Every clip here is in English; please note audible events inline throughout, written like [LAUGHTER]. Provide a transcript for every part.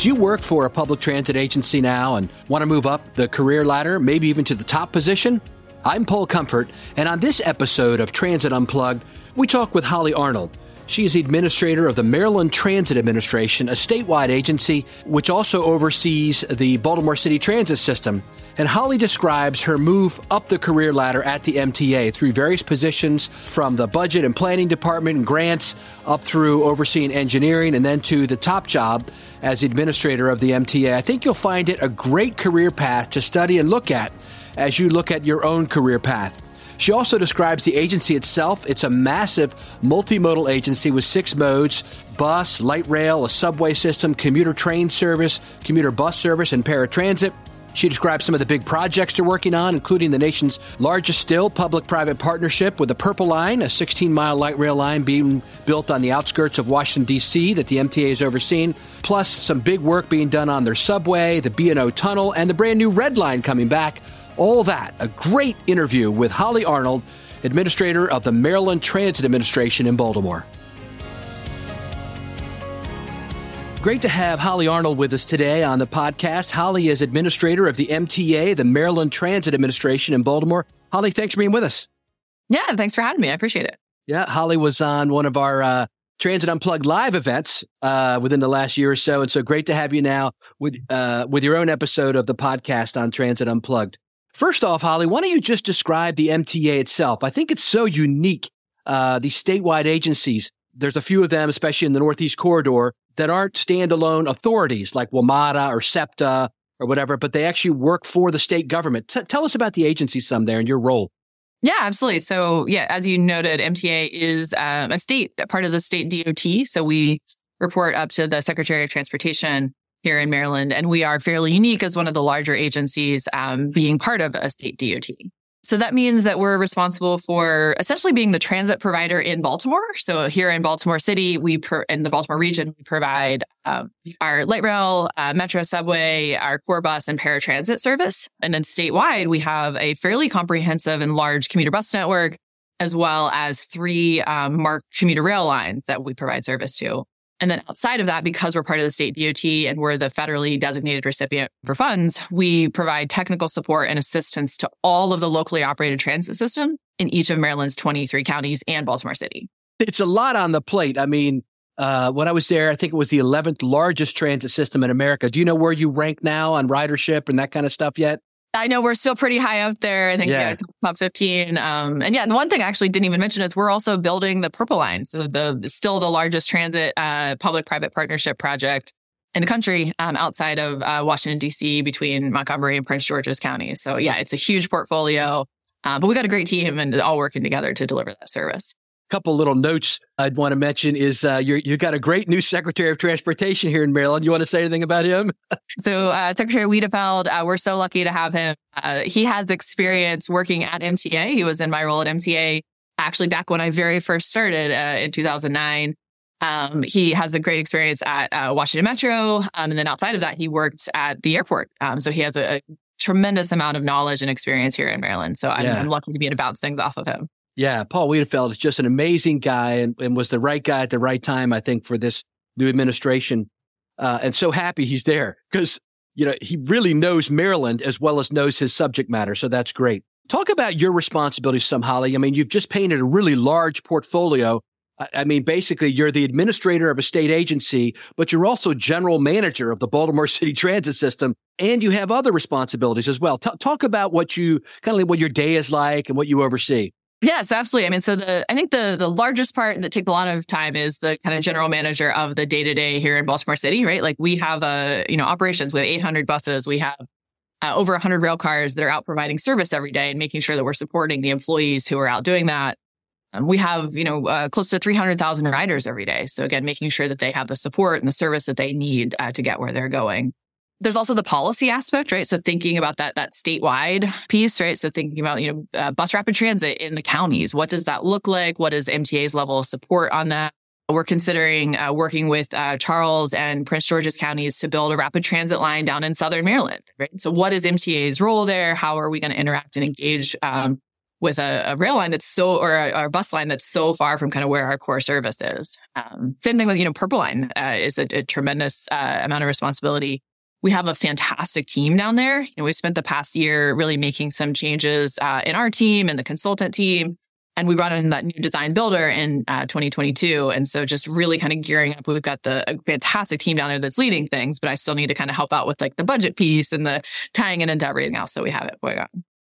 Do you work for a public transit agency now and want to move up the career ladder, maybe even to the top position? I'm Paul Comfort, and on this episode of Transit Unplugged, we talk with Holly Arnold. She is the administrator of the Maryland Transit Administration, a statewide agency which also oversees the Baltimore City transit system. And Holly describes her move up the career ladder at the MTA through various positions from the budget and planning department and grants up through overseeing engineering and then to the top job as the administrator of the MTA. I think you'll find it a great career path to study and look at as you look at your own career path. She also describes the agency itself. It's a massive multimodal agency with six modes bus, light rail, a subway system, commuter train service, commuter bus service, and paratransit. She describes some of the big projects they're working on, including the nation's largest still public private partnership with the Purple Line, a 16 mile light rail line being built on the outskirts of Washington, D.C., that the MTA is overseeing, plus some big work being done on their subway, the B&O tunnel, and the brand new Red Line coming back all that, a great interview with Holly Arnold, administrator of the Maryland Transit Administration in Baltimore. Great to have Holly Arnold with us today on the podcast. Holly is administrator of the MTA, the Maryland Transit Administration in Baltimore. Holly, thanks for being with us. Yeah, thanks for having me. I appreciate it. Yeah, Holly was on one of our uh, Transit Unplugged live events uh, within the last year or so, and so great to have you now with uh, with your own episode of the podcast on Transit Unplugged. First off, Holly, why don't you just describe the MTA itself? I think it's so unique. Uh, these statewide agencies, there's a few of them, especially in the Northeast Corridor, that aren't standalone authorities like WMATA or SEPTA or whatever, but they actually work for the state government. T- tell us about the agency some there and your role. Yeah, absolutely. So, yeah, as you noted, MTA is um, a state, part of the state DOT. So we report up to the Secretary of Transportation here in Maryland, and we are fairly unique as one of the larger agencies um, being part of a state DOT. So that means that we're responsible for essentially being the transit provider in Baltimore. So here in Baltimore City, we pro- in the Baltimore region, we provide um, our light rail, uh, metro, subway, our core bus, and paratransit service. And then statewide, we have a fairly comprehensive and large commuter bus network, as well as three um, MARC commuter rail lines that we provide service to. And then outside of that, because we're part of the state DOT and we're the federally designated recipient for funds, we provide technical support and assistance to all of the locally operated transit systems in each of Maryland's 23 counties and Baltimore City. It's a lot on the plate. I mean, uh, when I was there, I think it was the 11th largest transit system in America. Do you know where you rank now on ridership and that kind of stuff yet? I know we're still pretty high up there. I think yeah. top 15. Um, and yeah, the one thing I actually didn't even mention is we're also building the Purple Line. So the still the largest transit uh, public private partnership project in the country um, outside of uh, Washington, D.C., between Montgomery and Prince George's counties. So yeah, it's a huge portfolio. Uh, but we got a great team and all working together to deliver that service couple little notes I'd want to mention is uh, you you got a great new Secretary of Transportation here in Maryland. You want to say anything about him? [LAUGHS] so uh, Secretary Wiedefeld, uh, we're so lucky to have him. Uh, he has experience working at MTA. He was in my role at MTA actually back when I very first started uh, in 2009. Um, he has a great experience at uh, Washington Metro, um, and then outside of that, he worked at the airport. Um, so he has a, a, tremendous amount of knowledge and experience here in Maryland. So I'm, yeah. I'm lucky to be able to bounce things off of him. Yeah, Paul Wiedefeld is just an amazing guy and, and, was the right guy at the right time, I think, for this new administration. Uh, and so happy he's there because, you know, he really knows Maryland as well as knows his subject matter. So that's great. Talk about your responsibilities some, Holly. I mean, you've just painted a really large portfolio. I, I mean, basically, you're the administrator of a state agency, but you're also general manager of the Baltimore [LAUGHS] City Transit System, and you have other responsibilities as well. T- talk about what you kind of what your day is like and what you oversee. Yes, absolutely. I mean, so the I think the the largest part that takes a lot of time is the kind of general manager of the day to day here in Baltimore City, right? Like we have a you know operations. We have 800 buses. We have uh, over 100 rail cars that are out providing service every day and making sure that we're supporting the employees who are out doing that. Um, we have you know uh, close to 300,000 riders every day. So again, making sure that they have the support and the service that they need uh, to get where they're going there's also the policy aspect, right? So thinking about that that statewide piece, right? So thinking about you know uh, bus rapid transit in the counties, what does that look like? What is MTA's level of support on that? We're considering uh, working with uh, Charles and Prince George's counties to build a rapid transit line down in Southern Maryland, right? So what is MTA's role there? How are we going to interact and engage um, with a, a rail line that's so, or a, a, bus line that's so far from kind of where our core service is. Um, same thing with, you know, Purple Line uh, is a, a tremendous uh, amount of responsibility. We have a fantastic team down there. You know, we've spent the past year really making some changes uh, in our team and the consultant team. And we brought in that new design builder in uh, 2022. And so just really kind of gearing up. We've got the fantastic team down there that's leading things, but I still need to kind of help out with like the budget piece and the tying it into everything else that we have it going on.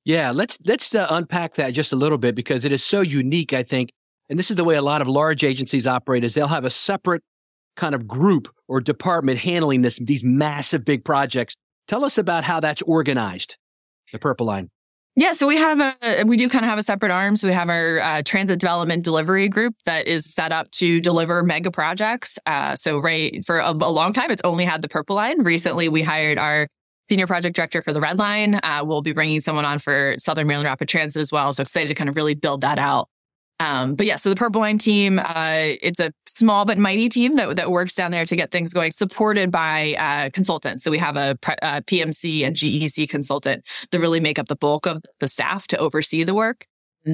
Yeah, let's let's uh, unpack that just a little bit because it is so unique. I think, and this is the way a lot of large agencies operate: is they'll have a separate kind of group or department handling this these massive big projects. Tell us about how that's organized. The Purple Line. Yeah, so we have a we do kind of have a separate arm. So we have our uh, transit development delivery group that is set up to deliver mega projects. Uh, so right for a, a, long time, it's only had the Purple Line. Recently, we hired our senior project director for the Red Line. Uh, we'll be bringing someone on for Southern Maryland Rapid Transit as well. So excited to kind of really build that out. Um, but yeah, so the Purple Line team, uh, it's a small but mighty team that, that works down there to get things going, supported by uh, consultants. So we have a, a uh, PMC and GEC consultant that really make up the bulk of the staff to oversee the work.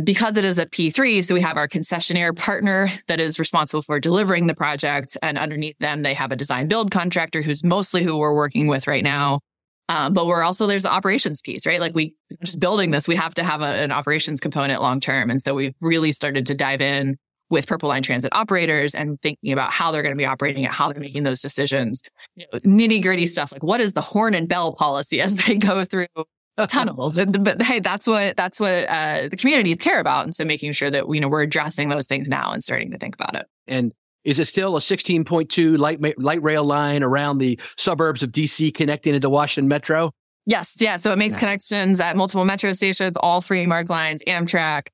Because it is a P3, so we have our concessionaire partner that is responsible for delivering the project. And underneath them, they have a design build contractor who's mostly who we're working with right now. Um, but we're also there's the operations piece, right? Like we just building this, we have to have a, an operations component long term, and so we've really started to dive in with Purple Line Transit operators and thinking about how they're going to be operating it, how they're making those decisions, you know, nitty gritty stuff like what is the horn and bell policy as they go through [LAUGHS] a tunnel. but hey, that's what that's what uh, the communities care about, and so making sure that you know we're addressing those things now and starting to think about it. And is it still a 16.2 light, light rail line around the suburbs of DC connecting into Washington Metro? Yes. Yeah. So it makes connections at multiple metro stations, all three MARC lines, Amtrak,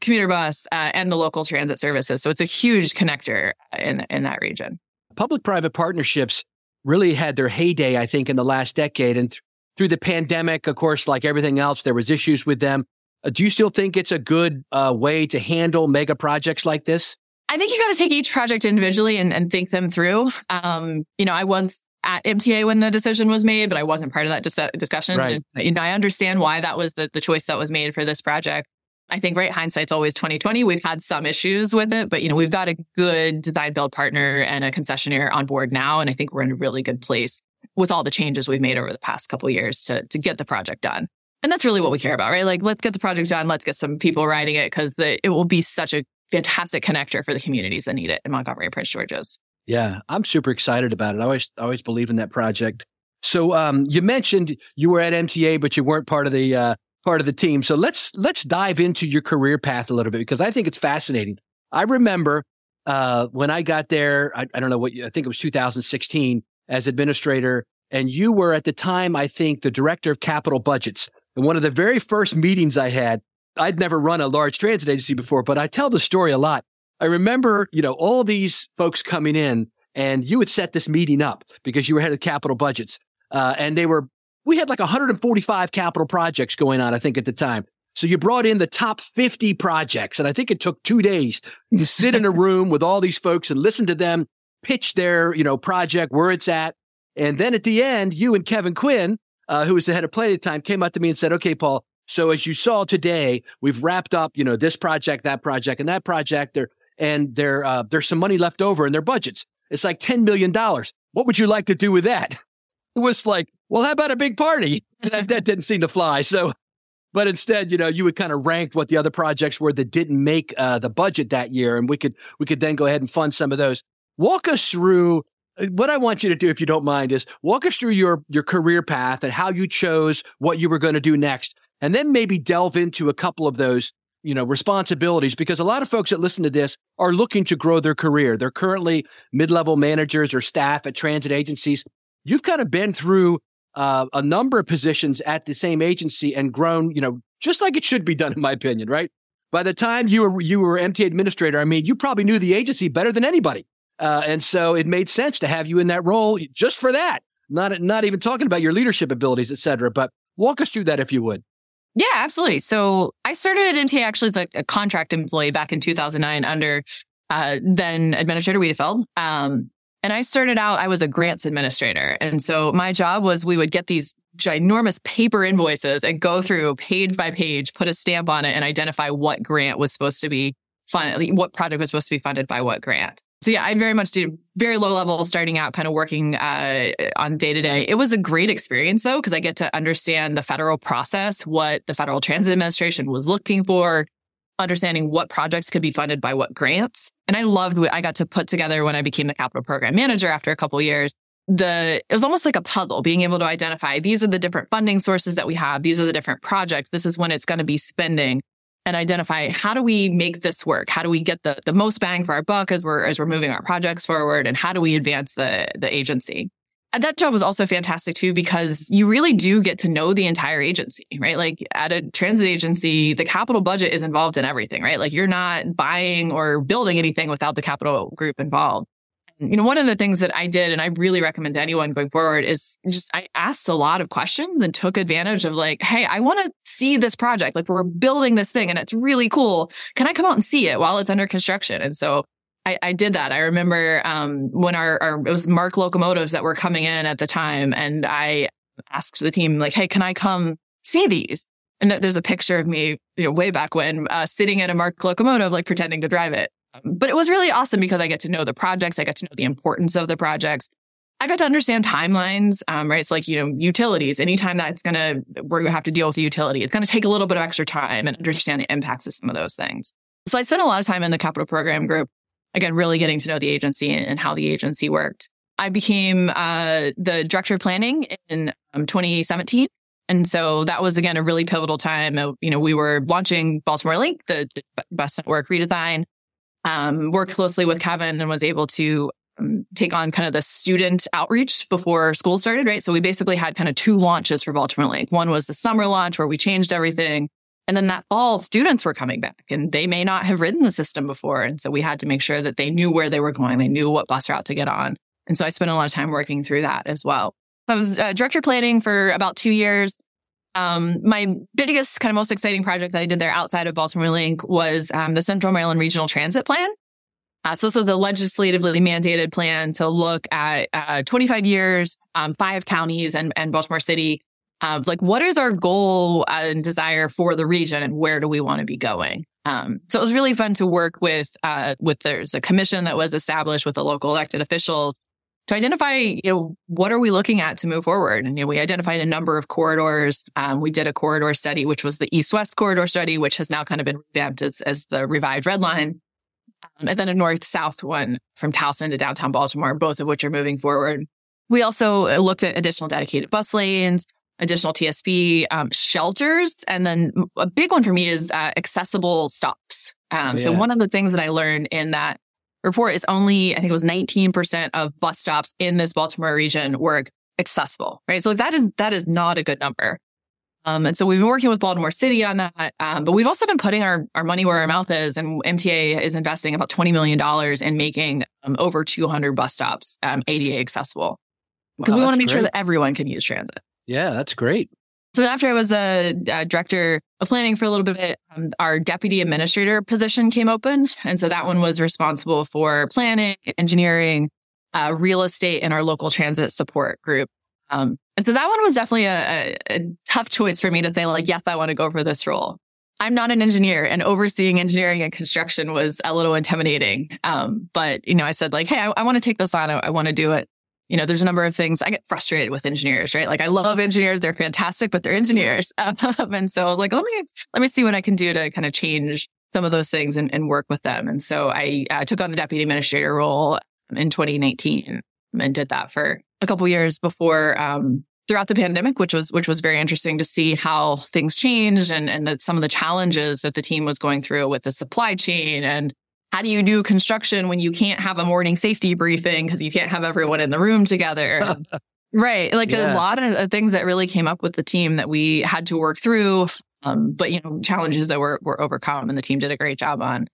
commuter bus, uh, and the local transit services. So it's a huge connector in, in that region. Public private partnerships really had their heyday, I think, in the last decade. And th- through the pandemic, of course, like everything else, there was issues with them. Uh, do you still think it's a good uh, way to handle mega projects like this? I think you got to take each project individually and, and think them through. Um, you know, I was at MTA when the decision was made, but I wasn't part of that dis- discussion. Right. And, you know, I understand why that was the, the choice that was made for this project. I think, right, hindsight's always 2020. We've had some issues with it, but, you know, we've got a good design build partner and a concessionaire on board now. And I think we're in a really good place with all the changes we've made over the past couple years to, to get the project done. And that's really what we care about, right? Like, let's get the project done. Let's get some people riding it because it will be such a fantastic connector for the communities that need it in Montgomery and Prince George's. Yeah, I'm super excited about it. I always always believe in that project. So um, you mentioned you were at MTA, but you weren't part of the uh, part of the team. So let's let's dive into your career path a little bit because I think it's fascinating. I remember uh, when I got there. I, I don't know what I think it was 2016 as administrator, and you were at the time I think the director of capital budgets. And one of the very first meetings I had, I'd never run a large transit agency before, but I tell the story a lot. I remember, you know, all these folks coming in and you had set this meeting up because you were head of capital budgets. Uh, and they were, we had like 145 capital projects going on, I think at the time. So you brought in the top 50 projects. And I think it took two days to sit in a [LAUGHS] room with all these folks and listen to them pitch their, you know, project, where it's at. And then at the end, you and Kevin Quinn, uh, who was the head of planning at the time, came up to me and said, okay, Paul, so as you saw today, we've wrapped up, you know, this project, that project, and that project. There and there, uh, there's some money left over in their budgets. It's like ten million dollars. What would you like to do with that? It was like, well, how about a big party? [LAUGHS] that, that didn't seem to fly. So, but instead, you know, you would kind of rank what the other projects were that didn't make uh, the budget that year, and we could we could then go ahead and fund some of those. Walk us through uh, what I want you to do, if you don't mind, is walk us through your your career path and how you chose what you were going to do next and then maybe delve into a couple of those you know responsibilities because a lot of folks that listen to this are looking to grow their career. They're currently mid-level managers or staff at transit agencies. You've kind of been through uh, a number of positions at the same agency and grown you know just like it should be done in my opinion right? By the time you were you were MTA administrator i mean you probably knew the agency better than anybody. Uh, and so it made sense to have you in that role just for that. Not not even talking about your leadership abilities et cetera but walk us through that if you would yeah, absolutely. So I started at MTA actually as a contract employee back in 2009 under uh, then Administrator Wiedefeld. Um, and I started out, I was a grants administrator. And so my job was we would get these ginormous paper invoices and go through page by page, put a stamp on it and identify what grant was supposed to be funded, what project was supposed to be funded by what grant. So yeah, I very much did very low level starting out, kind of working uh, on day to day. It was a great experience though, because I get to understand the federal process, what the Federal Transit Administration was looking for, understanding what projects could be funded by what grants. And I loved what I got to put together when I became the capital program manager after a couple years. The, it was almost like a puzzle, being able to identify these are the different funding sources that we have. These are the different projects. This is when it's going to be spending and identify how do we make this work? How do we get the, the most bang for our buck as we're, as we're moving our projects forward? And how do we advance the, the agency? And that job was also fantastic too, because you really do get to know the entire agency, right? Like at a transit agency, the capital budget is involved in everything, right? Like you're not buying or building anything without the capital group involved you know, one of the things that I did and I really recommend to anyone going forward is just I asked a lot of questions and took advantage of like, hey, I want to see this project. Like we're building this thing and it's really cool. Can I come out and see it while it's under construction? And so I, I did that. I remember um, when our, our it was MARC locomotives that were coming in at the time, and I asked the team like, "Hey, can I come see these?" And there's a picture of me, you know, way back when, uh, sitting in a MARC locomotive, like pretending to drive it. But it was really awesome because I get to know the projects. I got to know the importance of the projects. I got to understand timelines, um, right? It's like, you know, utilities. Anytime that's going to, where you have to deal with the utility, it's going to take a little bit of extra time and understand the impacts of some of those things. So I spent a lot of time in the capital program group, again, really getting to know the agency and how the agency worked. I became uh, the director of planning in um, 2017. And so that was again a really pivotal time. You know, we were launching Baltimore Link, the bus network redesign um, worked closely with Kevin and was able to um, take on kind of the student outreach before school started, right? So we basically had kind of two launches for Baltimore Link. One was the summer launch where we changed everything. And then that fall, students were coming back and they may not have ridden the system before. And so we had to make sure that they knew where they were going. They knew what bus route to get on. And so I spent a lot of time working through that as well. I was uh, director planning for about two years. Um, my biggest, kind of most exciting project that I did there outside of Baltimore Link was um, the Central Maryland Regional Transit Plan. Uh, so this was a legislatively mandated plan to look at uh, 25 years, um, five counties, and, and Baltimore City. Uh, like, what is our goal and desire for the region, and where do we want to be going? Um, so it was really fun to work with. Uh, with there's a commission that was established with the local elected officials to identify, you know, what are we looking at to move forward? And you know, we identified a number of corridors. Um, we did a corridor study, which was the east-west corridor study, which has now kind of been revamped as, as the revived red line. Um, and then a north-south one from Towson to downtown Baltimore, both of which are moving forward. We also looked at additional dedicated bus lanes, additional TSB um, shelters, and then a big one for me is uh, accessible stops. Um, yeah. So one of the things that I learned in that report is only, I think it was 19% of bus stops in this Baltimore region were accessible, right? So that is, that is not a good number. Um, and so we've been working with Baltimore City on that. Um, but we've also been putting our, our money where our mouth is. And MTA is investing about $20 million in making um, over 200 bus stops um, ADA accessible because wow, we want to make great. sure that everyone can use transit. Yeah, that's great. So after I was a, a director planning for a little bit, um, our deputy administrator position came open. And so that one was responsible for planning, engineering, uh, real estate, and our local transit support group. Um, and so that one was definitely a, a, a tough choice for me to say, like, yes, I want to go for this role. I'm not an engineer and overseeing engineering and construction was a little intimidating. Um, but, you know, I said like, Hey, I, I want to take this on. I, I want to do it you know, there's a number of things I get frustrated with engineers, right? Like I love engineers. They're fantastic, but they're engineers. [LAUGHS] Um, and so like, let me, let me see what I can do to kind of change some of those things and, and work with them. And so I uh, took on the deputy administrator role in 2019 and did that for a couple years before, um, throughout the pandemic, which was, which was very interesting to see how things changed and, and that some of the challenges that the team was going through with the supply chain and how do you do construction when you can't have a morning safety briefing because you can't have everyone in the room together? [LAUGHS] right. Like yeah. a lot of things that really came up with the team that we had to work through. Um, but you know, challenges that were, were overcome and the team did a great job on.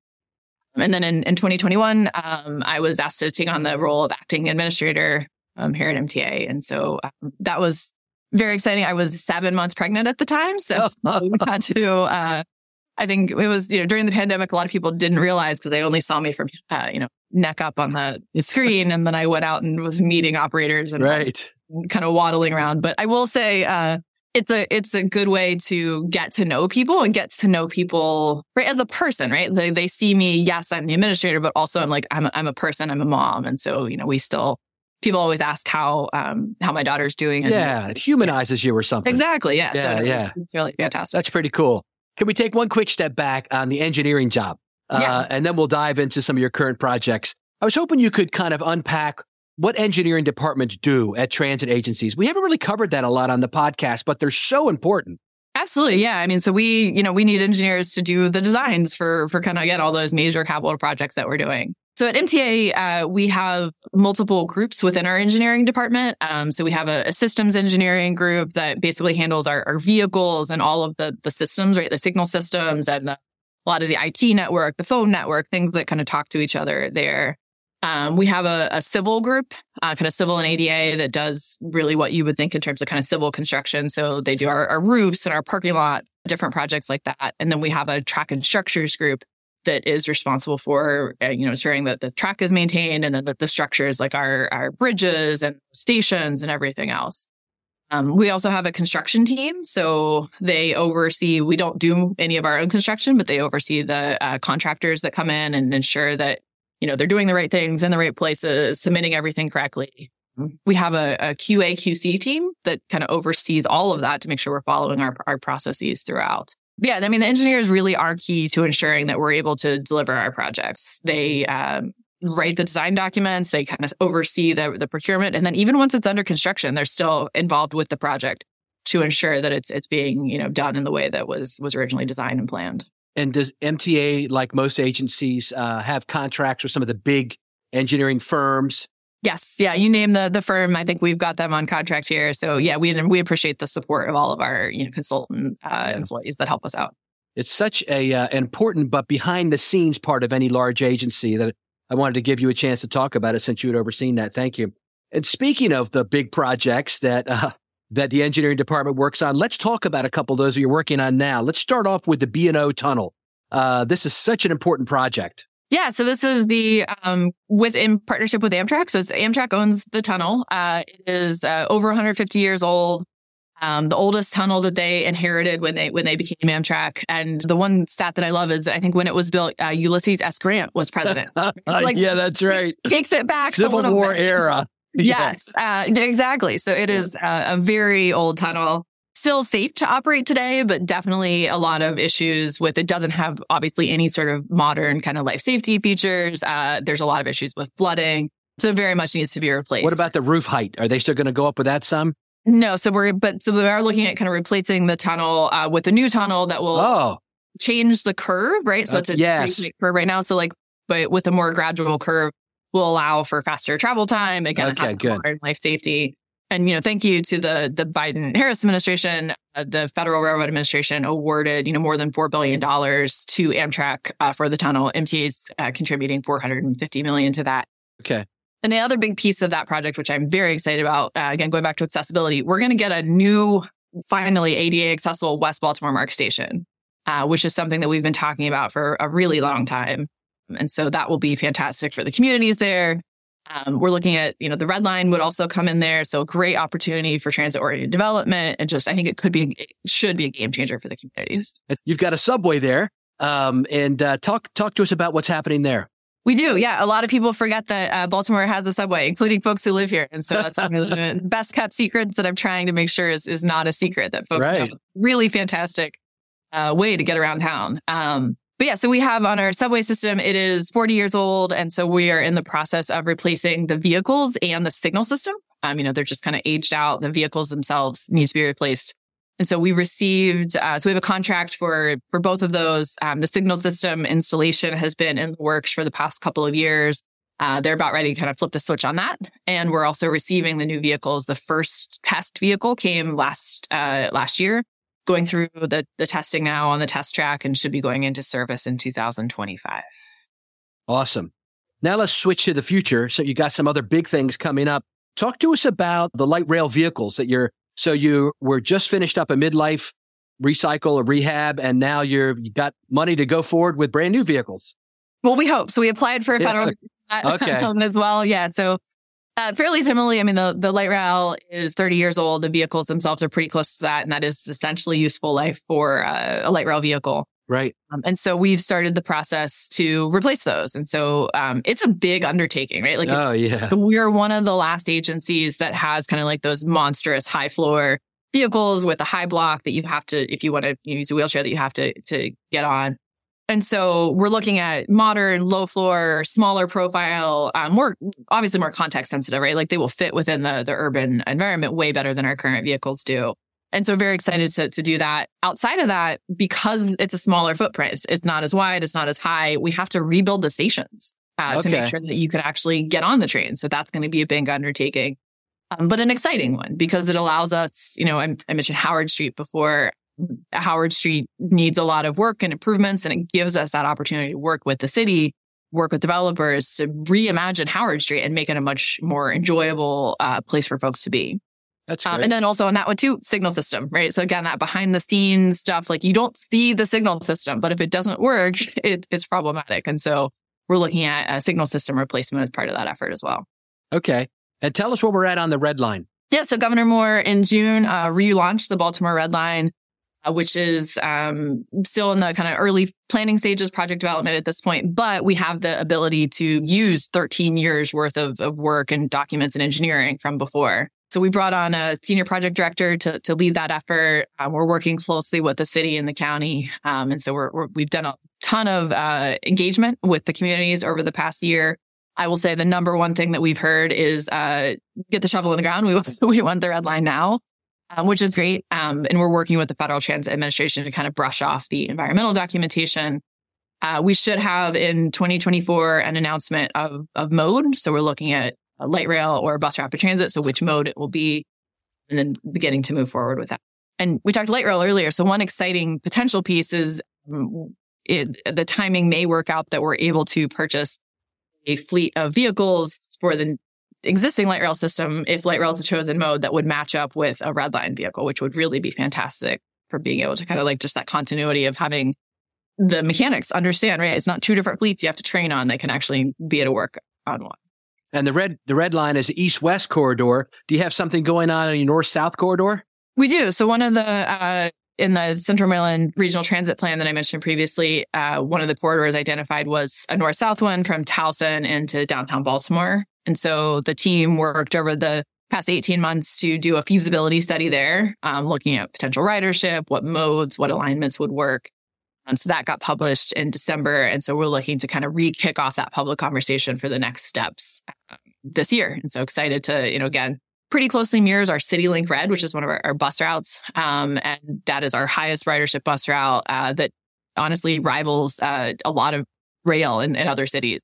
And then in, in 2021, um, I was asked to take on the role of acting administrator um, here at MTA. And so um, that was very exciting. I was seven months pregnant at the time. So [LAUGHS] [LAUGHS] we had to uh, I think it was, you know, during the pandemic, a lot of people didn't realize because they only saw me from, uh, you know, neck up on the screen. And then I went out and was meeting operators and right. kind of waddling around. But I will say, uh, it's a it's a good way to get to know people and get to know people right as a person right they, they see me yes i'm the administrator but also i'm like i'm a, I'm a person i'm a mom and so you know we still people always ask how um how my daughter's doing and, yeah it humanizes you or something exactly yeah yeah so yeah it's really fantastic that's pretty cool can we take one quick step back on the engineering job uh, yeah. and then we'll dive into some of your current projects i was hoping you could kind of unpack what engineering departments do at transit agencies. We haven't really covered that a lot on the podcast, but they're so important. Absolutely. Yeah. I mean, so we, you know, we need engineers to do the designs for, for kind of, again, all those major capital projects that we're doing. So at MTA, uh, we have multiple groups within our engineering department. Um, so we have a, a, systems engineering group that basically handles our, our, vehicles and all of the, the systems, right? The signal systems and the, a lot of the IT network, the phone network, things that kind of talk to each other there. Um, we have a, a civil group, uh, kind of civil and ADA that does really what you would think in terms of kind of civil construction. So they do our, our roofs and our parking lot, different projects like that. And then we have a track and structures group that is responsible for, uh, you know, ensuring that the track is maintained and then that the structures like our, our bridges and stations and everything else. Um, we also have a construction team. So they oversee, we don't do any of our own construction, but they oversee the uh, contractors that come in and ensure that you know, they're doing the right things in the right places, submitting everything correctly. We have a, a QA QC team that kind of oversees all of that to make sure we're following our, our processes throughout. Yeah, I mean, the engineers really are key to ensuring that we're able to deliver our projects. They um, write the design documents, they kind of oversee the, the procurement, and then even once it's under construction, they're still involved with the project to ensure that it's it's being you know done in the way that was was originally designed and planned. And does MTA, like most agencies, uh, have contracts with some of the big engineering firms? Yes, yeah. You name the the firm. I think we've got them on contract here. So yeah, we we appreciate the support of all of our you know consultant uh, employees that help us out. It's such a uh, important but behind the scenes part of any large agency that I wanted to give you a chance to talk about it since you had overseen that. Thank you. And speaking of the big projects that uh, that the engineering department works on. Let's talk about a couple of those you're working on now. Let's start off with the B&O tunnel. Uh, this is such an important project. Yeah, so this is the um, with in partnership with Amtrak. So Amtrak owns the tunnel. Uh, it is uh, over 150 years old. Um, the oldest tunnel that they inherited when they when they became Amtrak. And the one stat that I love is I think when it was built, uh, Ulysses S. Grant was president. [LAUGHS] like, yeah, that's right. Takes it back. To Civil War era. [LAUGHS] Yes, uh, exactly. So it is uh, a very old tunnel. Still safe to operate today, but definitely a lot of issues with it. Doesn't have obviously any sort of modern kind of life safety features. Uh, there's a lot of issues with flooding. So very much needs to be replaced. What about the roof height? Are they still going to go up with that some? No. So we're, but so we are looking at kind of replacing the tunnel uh, with a new tunnel that will oh. change the curve, right? So it's a yes. curve right now. So like, but with a more gradual curve, will allow for faster travel time. Again, okay, good. life safety. And you know, thank you to the the Biden Harris administration. Uh, the Federal Railroad Administration awarded you know more than four billion dollars to Amtrak uh, for the tunnel. MTA is uh, contributing four hundred and fifty million to that. Okay. And the other big piece of that project, which I'm very excited about, uh, again going back to accessibility, we're going to get a new, finally ADA accessible West Baltimore MARC station, uh, which is something that we've been talking about for a really long time. And so that will be fantastic for the communities there. Um, we're looking at, you know, the red line would also come in there. So great opportunity for transit oriented development. And just, I think it could be, it should be a game changer for the communities. You've got a subway there. Um, and uh, talk, talk to us about what's happening there. We do. Yeah. A lot of people forget that uh, Baltimore has a subway, including folks who live here. And so that's one of the [LAUGHS] best kept secrets that I'm trying to make sure is, is not a secret that folks right. know. Really fantastic uh, way to get around town. Um, but yeah, so we have on our subway system, it is 40 years old. And so we are in the process of replacing the vehicles and the signal system. Um, you know, they're just kind of aged out. The vehicles themselves need to be replaced. And so we received, uh, so we have a contract for, for both of those. Um, the signal system installation has been in the works for the past couple of years. Uh, they're about ready to kind of flip the switch on that. And we're also receiving the new vehicles. The first test vehicle came last, uh, last year going through the, the testing now on the test track and should be going into service in 2025. Awesome. Now let's switch to the future. So you got some other big things coming up. Talk to us about the light rail vehicles that you're, so you were just finished up a midlife recycle or rehab and now you're, you got money to go forward with brand new vehicles. Well, we hope. So we applied for a federal yeah. okay. [LAUGHS] as well. Yeah. So Uh, fairly similarly, I mean, the, the light rail is 30 years old. The vehicles themselves are pretty close to that. And that is essentially useful life for uh, a light rail vehicle. Right. Um, and so we've started the process to replace those. And so um, it's a big undertaking, right? Like, oh, yeah. [LAUGHS] We're one of the last agencies that has kind of like those monstrous high floor vehicles with a high block that you have to, if you want to use a wheelchair that you have to, to get on. And so we're looking at modern, low floor, smaller profile, um, more obviously more context sensitive, right? Like they will fit within the the urban environment way better than our current vehicles do. And so very excited to, to do that. Outside of that, because it's a smaller footprint, it's, it's not as wide, it's not as high. We have to rebuild the stations uh, okay. to make sure that you can actually get on the train. So that's going to be a big undertaking, um, but an exciting one because it allows us, you know, I, I mentioned Howard Street before. Howard Street needs a lot of work and improvements, and it gives us that opportunity to work with the city, work with developers to reimagine Howard Street and make it a much more enjoyable uh, place for folks to be. That's um, and then also on that one too, signal system, right? So again, that behind the scenes stuff, like you don't see the signal system, but if it doesn't work, [LAUGHS] it, it's problematic. And so we're looking at a signal system replacement as part of that effort as well. Okay. And tell us where we're at on the red line. Yeah. So Governor Moore in June uh, relaunched the Baltimore Red Line, which is um, still in the kind of early planning stages, project development at this point. But we have the ability to use 13 years worth of, of work and documents and engineering from before. So we brought on a senior project director to, to lead that effort. Uh, we're working closely with the city and the county. Um, and so we have done a ton of uh, engagement with the communities over the past year. I will say the number one thing that we've heard is uh, get the shovel in the ground. We want, [LAUGHS] we want the red line now, um, which is great. Um, and we're working with the Federal Transit Administration to kind of brush off the environmental documentation. Uh, we should have in 2024 an announcement of, of mode. So we're looking at light rail or bus rapid transit. So which mode it will be, and then beginning to move forward with that. And we talked light rail earlier. So one exciting potential piece is um, it, the timing may work out that we're able to purchase a fleet of vehicles for the existing light rail system if light rail is the chosen mode that would match up with a red line vehicle, which would really be fantastic for being able to kind of like just that continuity of having the mechanics understand, right? It's not two different fleets you have to train on. They can actually be able to work on one. And the red the red line is the east west corridor. Do you have something going on in your north south corridor? We do. So one of the uh, in the Central Maryland Regional Transit Plan that I mentioned previously, uh, one of the corridors identified was a north south one from Towson into downtown Baltimore. And so the team worked over the past 18 months to do a feasibility study there, um, looking at potential ridership, what modes, what alignments would work. Um, so that got published in December. And so we're looking to kind of re kick off that public conversation for the next steps um, this year. And so excited to, you know, again, pretty closely mirrors our CityLink Red, which is one of our, our bus routes. Um, and that is our highest ridership bus route uh, that honestly rivals uh, a lot of rail in, in other cities.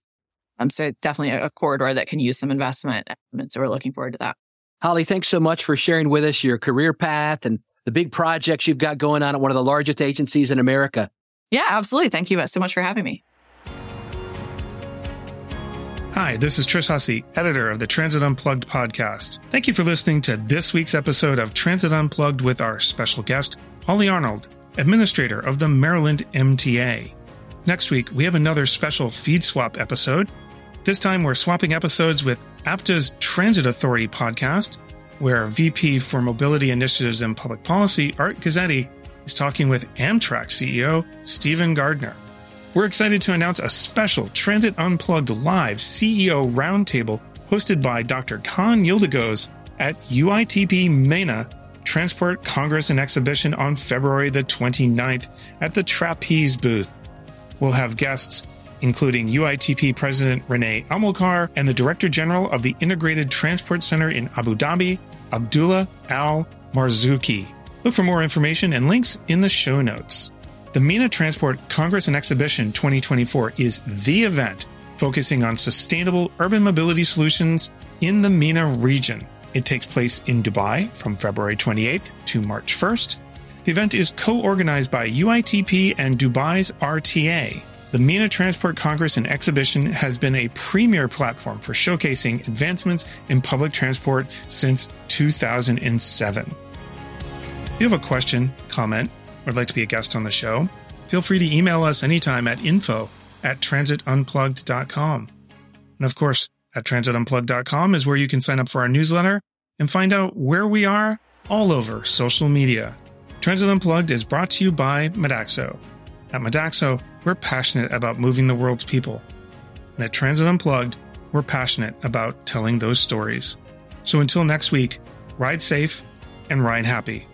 Um, so definitely a, a corridor that can use some investment. And so we're looking forward to that. Holly, thanks so much for sharing with us your career path and the big projects you've got going on at one of the largest agencies in America. Yeah, absolutely. Thank you so much for having me. Hi, this is Trish Hussey, editor of the Transit Unplugged podcast. Thank you for listening to this week's episode of Transit Unplugged with our special guest, Holly Arnold, administrator of the Maryland MTA. Next week, we have another special feed swap episode. This time, we're swapping episodes with APTA's Transit Authority podcast, where VP for Mobility Initiatives and Public Policy, Art Guzzetti, is talking with Amtrak CEO Stephen Gardner. We're excited to announce a special Transit Unplugged Live CEO Roundtable hosted by Dr. Khan Yildigoz at UITP MENA Transport Congress and Exhibition on February the 29th at the Trapeze booth. We'll have guests including UITP President Renee Amilcar and the Director General of the Integrated Transport Center in Abu Dhabi, Abdullah Al Marzuki. Look for more information and links in the show notes. The MENA Transport Congress and Exhibition 2024 is the event focusing on sustainable urban mobility solutions in the MENA region. It takes place in Dubai from February 28th to March 1st. The event is co organized by UITP and Dubai's RTA. The MENA Transport Congress and Exhibition has been a premier platform for showcasing advancements in public transport since 2007. If you have a question, comment, or would like to be a guest on the show, feel free to email us anytime at info at transitunplugged.com. And of course, At transitunplugged.com is where you can sign up for our newsletter and find out where we are all over social media. Transit Unplugged is brought to you by Modaxo. At Modaxo, we're passionate about moving the world's people. And at Transit Unplugged, we're passionate about telling those stories. So until next week, ride safe and ride happy.